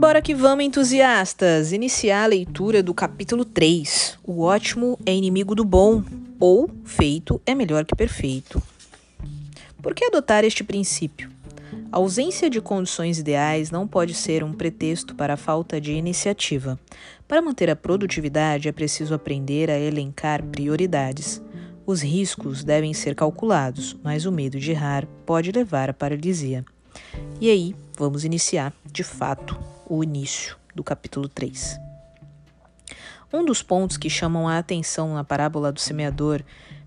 Bora que vamos, entusiastas! Iniciar a leitura do capítulo 3. O ótimo é inimigo do bom, ou feito é melhor que perfeito. Por que adotar este princípio? A ausência de condições ideais não pode ser um pretexto para a falta de iniciativa. Para manter a produtividade, é preciso aprender a elencar prioridades. Os riscos devem ser calculados, mas o medo de errar pode levar à paralisia. E aí, vamos iniciar, de fato, o início do capítulo 3. Um dos pontos que chamam a atenção na parábola do semeador,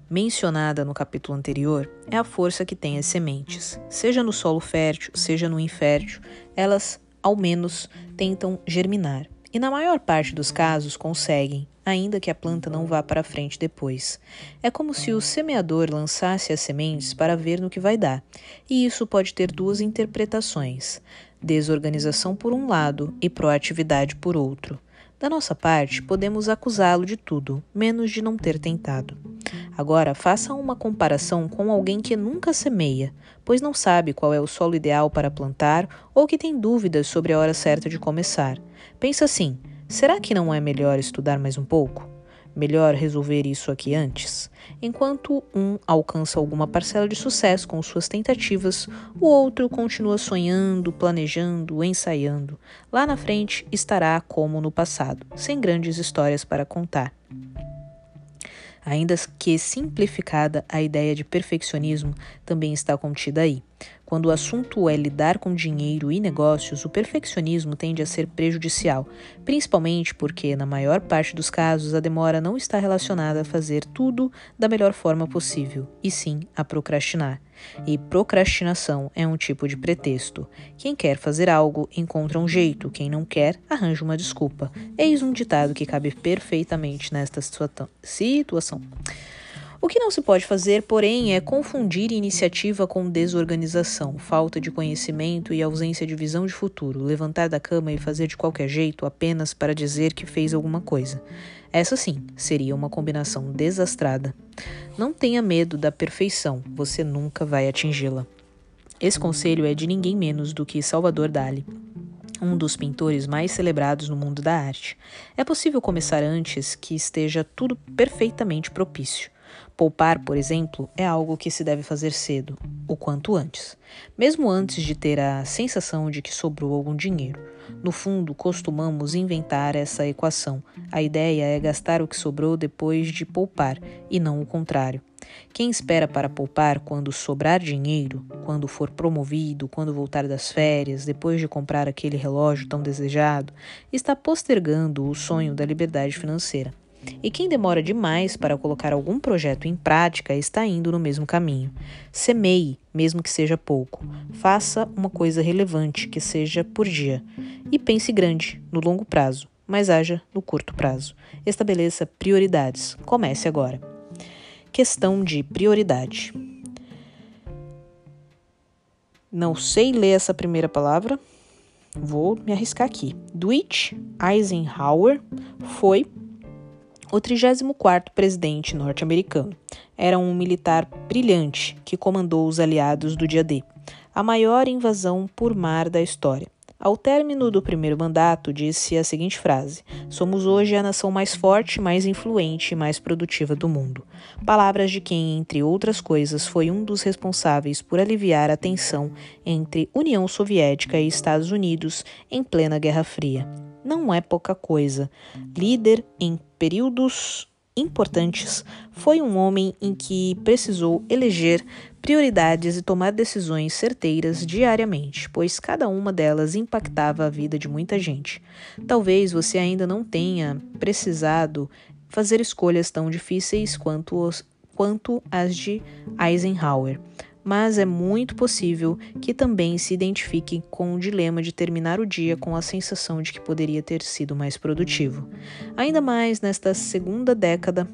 mencionada no capítulo anterior, é a força que tem as sementes. Seja no solo fértil, seja no infértil, elas, ao menos, tentam germinar. E na maior parte dos casos conseguem, ainda que a planta não vá para frente depois. É como se o semeador lançasse as sementes para ver no que vai dar, e isso pode ter duas interpretações: desorganização por um lado e proatividade por outro. Da nossa parte, podemos acusá-lo de tudo, menos de não ter tentado. Agora, faça uma comparação com alguém que nunca semeia, pois não sabe qual é o solo ideal para plantar ou que tem dúvidas sobre a hora certa de começar. Pensa assim: Será que não é melhor estudar mais um pouco? Melhor resolver isso aqui antes? Enquanto um alcança alguma parcela de sucesso com suas tentativas, o outro continua sonhando, planejando, ensaiando. Lá na frente estará como no passado, sem grandes histórias para contar. Ainda que simplificada, a ideia de perfeccionismo também está contida aí. Quando o assunto é lidar com dinheiro e negócios, o perfeccionismo tende a ser prejudicial, principalmente porque, na maior parte dos casos, a demora não está relacionada a fazer tudo da melhor forma possível, e sim a procrastinar. E procrastinação é um tipo de pretexto. Quem quer fazer algo encontra um jeito, quem não quer arranja uma desculpa. Eis um ditado que cabe perfeitamente nesta situação. O que não se pode fazer, porém, é confundir iniciativa com desorganização, falta de conhecimento e ausência de visão de futuro, levantar da cama e fazer de qualquer jeito apenas para dizer que fez alguma coisa. Essa sim seria uma combinação desastrada. Não tenha medo da perfeição, você nunca vai atingi-la. Esse conselho é de ninguém menos do que Salvador Dali um dos pintores mais celebrados no mundo da arte. É possível começar antes que esteja tudo perfeitamente propício. Poupar, por exemplo, é algo que se deve fazer cedo, o quanto antes, mesmo antes de ter a sensação de que sobrou algum dinheiro. No fundo, costumamos inventar essa equação. A ideia é gastar o que sobrou depois de poupar, e não o contrário. Quem espera para poupar quando sobrar dinheiro, quando for promovido, quando voltar das férias, depois de comprar aquele relógio tão desejado, está postergando o sonho da liberdade financeira. E quem demora demais para colocar algum projeto em prática está indo no mesmo caminho. Semeie, mesmo que seja pouco. Faça uma coisa relevante, que seja por dia. E pense grande, no longo prazo, mas haja no curto prazo. Estabeleça prioridades. Comece agora. Questão de prioridade. Não sei ler essa primeira palavra. Vou me arriscar aqui. Dwight Eisenhower foi o 34º presidente norte-americano. Era um militar brilhante que comandou os aliados do dia D, a maior invasão por mar da história. Ao término do primeiro mandato, disse a seguinte frase: Somos hoje a nação mais forte, mais influente e mais produtiva do mundo. Palavras de quem, entre outras coisas, foi um dos responsáveis por aliviar a tensão entre União Soviética e Estados Unidos em plena Guerra Fria não é pouca coisa. Líder em períodos importantes, foi um homem em que precisou eleger prioridades e tomar decisões certeiras diariamente, pois cada uma delas impactava a vida de muita gente. Talvez você ainda não tenha precisado fazer escolhas tão difíceis quanto, os, quanto as de Eisenhower mas é muito possível que também se identifique com o dilema de terminar o dia com a sensação de que poderia ter sido mais produtivo. Ainda mais nesta segunda década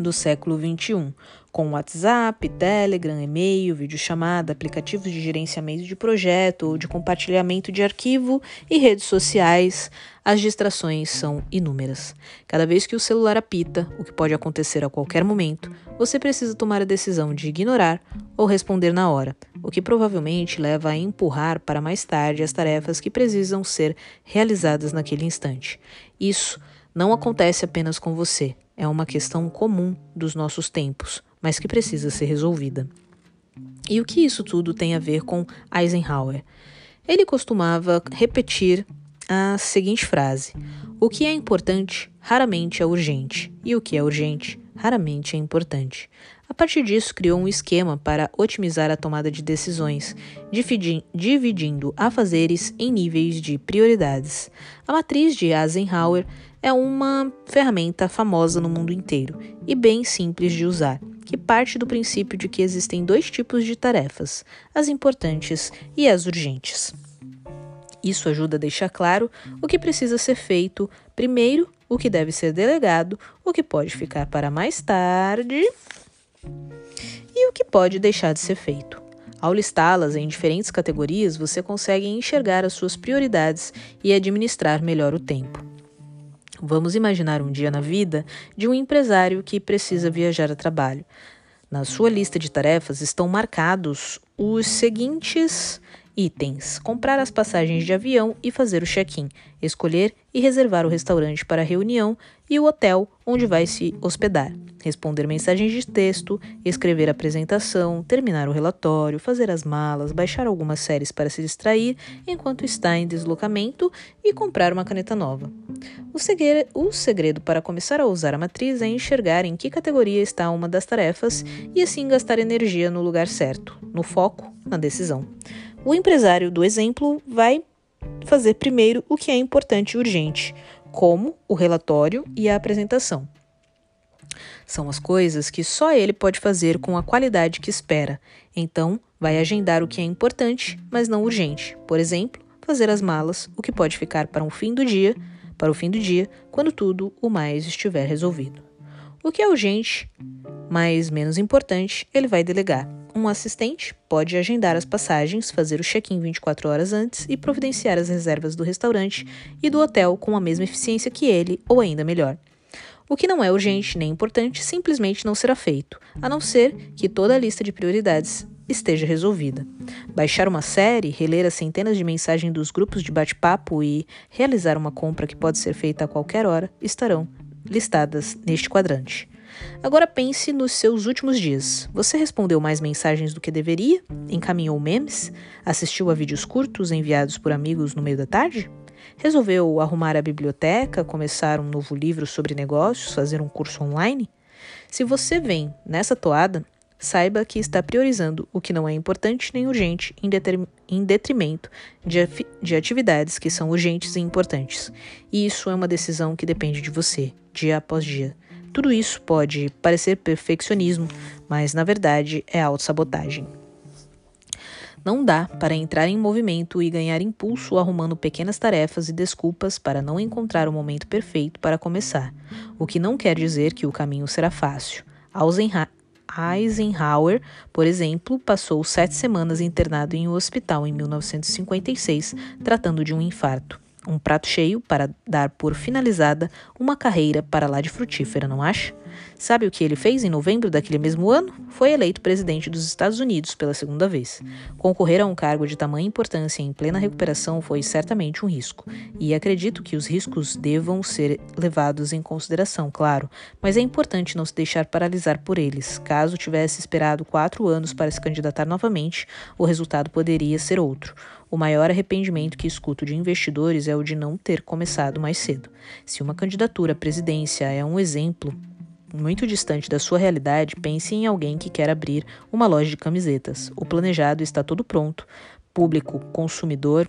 do século XXI, com WhatsApp, Telegram, e-mail, videochamada, aplicativos de gerenciamento de projeto ou de compartilhamento de arquivo e redes sociais, as distrações são inúmeras. Cada vez que o celular apita, o que pode acontecer a qualquer momento, você precisa tomar a decisão de ignorar ou responder na hora, o que provavelmente leva a empurrar para mais tarde as tarefas que precisam ser realizadas naquele instante. Isso não acontece apenas com você, é uma questão comum dos nossos tempos mas que precisa ser resolvida. E o que isso tudo tem a ver com Eisenhower? Ele costumava repetir a seguinte frase: O que é importante raramente é urgente, e o que é urgente raramente é importante. A partir disso, criou um esquema para otimizar a tomada de decisões, dividindo afazeres em níveis de prioridades. A matriz de Eisenhower é uma ferramenta famosa no mundo inteiro e bem simples de usar, que parte do princípio de que existem dois tipos de tarefas, as importantes e as urgentes. Isso ajuda a deixar claro o que precisa ser feito primeiro, o que deve ser delegado, o que pode ficar para mais tarde e o que pode deixar de ser feito. Ao listá-las em diferentes categorias, você consegue enxergar as suas prioridades e administrar melhor o tempo. Vamos imaginar um dia na vida de um empresário que precisa viajar a trabalho. Na sua lista de tarefas estão marcados os seguintes itens: comprar as passagens de avião e fazer o check-in, escolher e reservar o restaurante para a reunião e o hotel onde vai se hospedar, responder mensagens de texto, escrever a apresentação, terminar o relatório, fazer as malas, baixar algumas séries para se distrair enquanto está em deslocamento e comprar uma caneta nova. O segredo, o segredo para começar a usar a matriz é enxergar em que categoria está uma das tarefas e assim gastar energia no lugar certo, no foco, na decisão. O empresário do exemplo vai fazer primeiro o que é importante e urgente, como o relatório e a apresentação. São as coisas que só ele pode fazer com a qualidade que espera. Então, vai agendar o que é importante, mas não urgente. Por exemplo, fazer as malas, o que pode ficar para um fim do dia, para o fim do dia, quando tudo o mais estiver resolvido. O que é urgente, mas menos importante, ele vai delegar. Um assistente pode agendar as passagens, fazer o check-in 24 horas antes e providenciar as reservas do restaurante e do hotel com a mesma eficiência que ele, ou ainda melhor. O que não é urgente nem importante simplesmente não será feito, a não ser que toda a lista de prioridades esteja resolvida. Baixar uma série, reler as centenas de mensagens dos grupos de bate-papo e realizar uma compra que pode ser feita a qualquer hora estarão listadas neste quadrante. Agora pense nos seus últimos dias. Você respondeu mais mensagens do que deveria? Encaminhou memes? Assistiu a vídeos curtos enviados por amigos no meio da tarde? Resolveu arrumar a biblioteca, começar um novo livro sobre negócios, fazer um curso online? Se você vem nessa toada, saiba que está priorizando o que não é importante nem urgente em, detrimento de, de atividades que são urgentes e importantes. E isso é uma decisão que depende de você, dia após dia. Tudo isso pode parecer perfeccionismo, mas na verdade é autossabotagem. Não dá para entrar em movimento e ganhar impulso arrumando pequenas tarefas e desculpas para não encontrar o momento perfeito para começar, o que não quer dizer que o caminho será fácil. Eisenhower, por exemplo, passou sete semanas internado em um hospital em 1956, tratando de um infarto um prato cheio para dar por finalizada uma carreira para lá de frutífera, não acha? Sabe o que ele fez em novembro daquele mesmo ano? Foi eleito presidente dos Estados Unidos pela segunda vez. Concorrer a um cargo de tamanha importância em plena recuperação foi certamente um risco, e acredito que os riscos devam ser levados em consideração, claro, mas é importante não se deixar paralisar por eles. Caso tivesse esperado quatro anos para se candidatar novamente, o resultado poderia ser outro. O maior arrependimento que escuto de investidores é o de não ter começado mais cedo. Se uma candidatura à presidência é um exemplo muito distante da sua realidade, pense em alguém que quer abrir uma loja de camisetas. O planejado está todo pronto, público, consumidor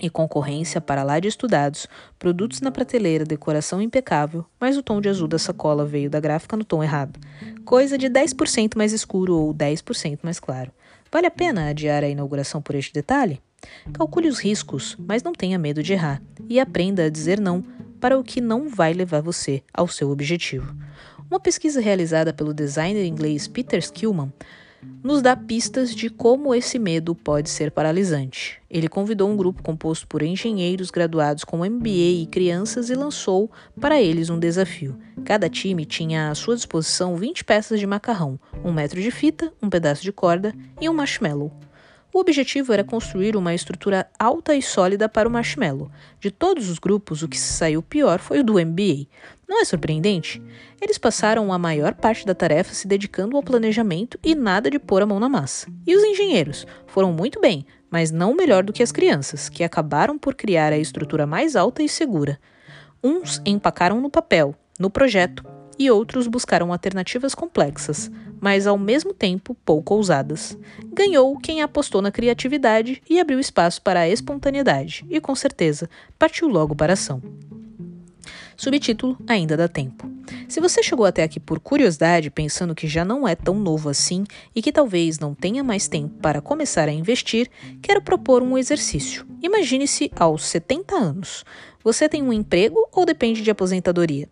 e concorrência para lá de estudados, produtos na prateleira, decoração impecável, mas o tom de azul da sacola veio da gráfica no tom errado. Coisa de 10% mais escuro ou 10% mais claro. Vale a pena adiar a inauguração por este detalhe? Calcule os riscos, mas não tenha medo de errar e aprenda a dizer não para o que não vai levar você ao seu objetivo. Uma pesquisa realizada pelo designer inglês Peter Skillman nos dá pistas de como esse medo pode ser paralisante. Ele convidou um grupo composto por engenheiros graduados com MBA e crianças e lançou para eles um desafio. Cada time tinha à sua disposição 20 peças de macarrão, um metro de fita, um pedaço de corda e um marshmallow. O objetivo era construir uma estrutura alta e sólida para o marshmallow. De todos os grupos, o que se saiu pior foi o do MBA. Não é surpreendente? Eles passaram a maior parte da tarefa se dedicando ao planejamento e nada de pôr a mão na massa. E os engenheiros foram muito bem, mas não melhor do que as crianças, que acabaram por criar a estrutura mais alta e segura. Uns empacaram no papel, no projeto, e outros buscaram alternativas complexas, mas ao mesmo tempo pouco ousadas. Ganhou quem apostou na criatividade e abriu espaço para a espontaneidade, e com certeza partiu logo para a ação. Subtítulo Ainda dá tempo. Se você chegou até aqui por curiosidade, pensando que já não é tão novo assim e que talvez não tenha mais tempo para começar a investir, quero propor um exercício. Imagine-se aos 70 anos. Você tem um emprego ou depende de aposentadoria?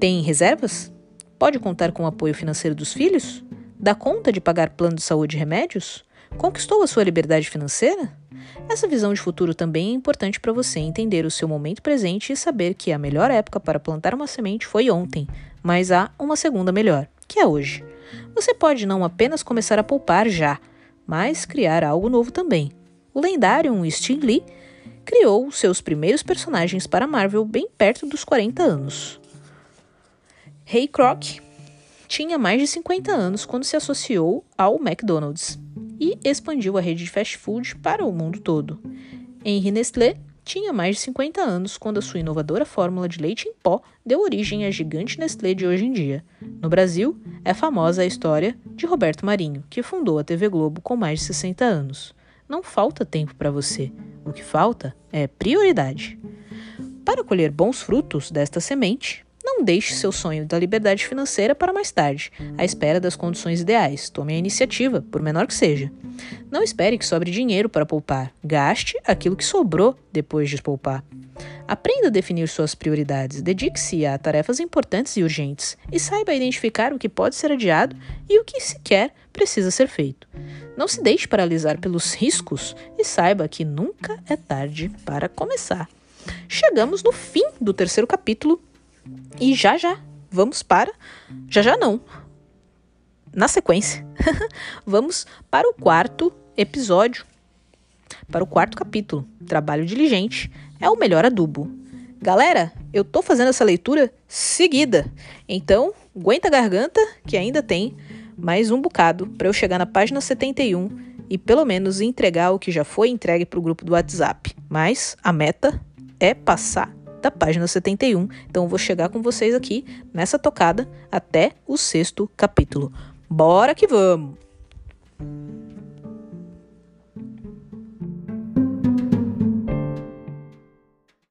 Tem reservas? Pode contar com o apoio financeiro dos filhos? Dá conta de pagar plano de saúde e remédios? Conquistou a sua liberdade financeira? Essa visão de futuro também é importante para você entender o seu momento presente e saber que a melhor época para plantar uma semente foi ontem, mas há uma segunda melhor, que é hoje. Você pode não apenas começar a poupar já, mas criar algo novo também. O lendário Stan Lee criou seus primeiros personagens para Marvel bem perto dos 40 anos. Ray Kroc tinha mais de 50 anos quando se associou ao McDonald's e expandiu a rede de fast food para o mundo todo. Henri Nestlé tinha mais de 50 anos quando a sua inovadora fórmula de leite em pó deu origem à gigante Nestlé de hoje em dia. No Brasil, é famosa a história de Roberto Marinho, que fundou a TV Globo com mais de 60 anos. Não falta tempo para você. O que falta é prioridade. Para colher bons frutos desta semente, não deixe seu sonho da liberdade financeira para mais tarde, à espera das condições ideais. Tome a iniciativa, por menor que seja. Não espere que sobre dinheiro para poupar. Gaste aquilo que sobrou depois de poupar. Aprenda a definir suas prioridades, dedique-se a tarefas importantes e urgentes e saiba identificar o que pode ser adiado e o que sequer precisa ser feito. Não se deixe paralisar pelos riscos e saiba que nunca é tarde para começar. Chegamos no fim do terceiro capítulo e já já, vamos para. Já já não. Na sequência, vamos para o quarto episódio. Para o quarto capítulo. Trabalho diligente é o melhor adubo. Galera, eu tô fazendo essa leitura seguida. Então, aguenta a garganta que ainda tem mais um bocado para eu chegar na página 71 e pelo menos entregar o que já foi entregue para o grupo do WhatsApp. Mas a meta é passar da página 71. Então vou chegar com vocês aqui nessa tocada até o sexto capítulo. Bora que vamos!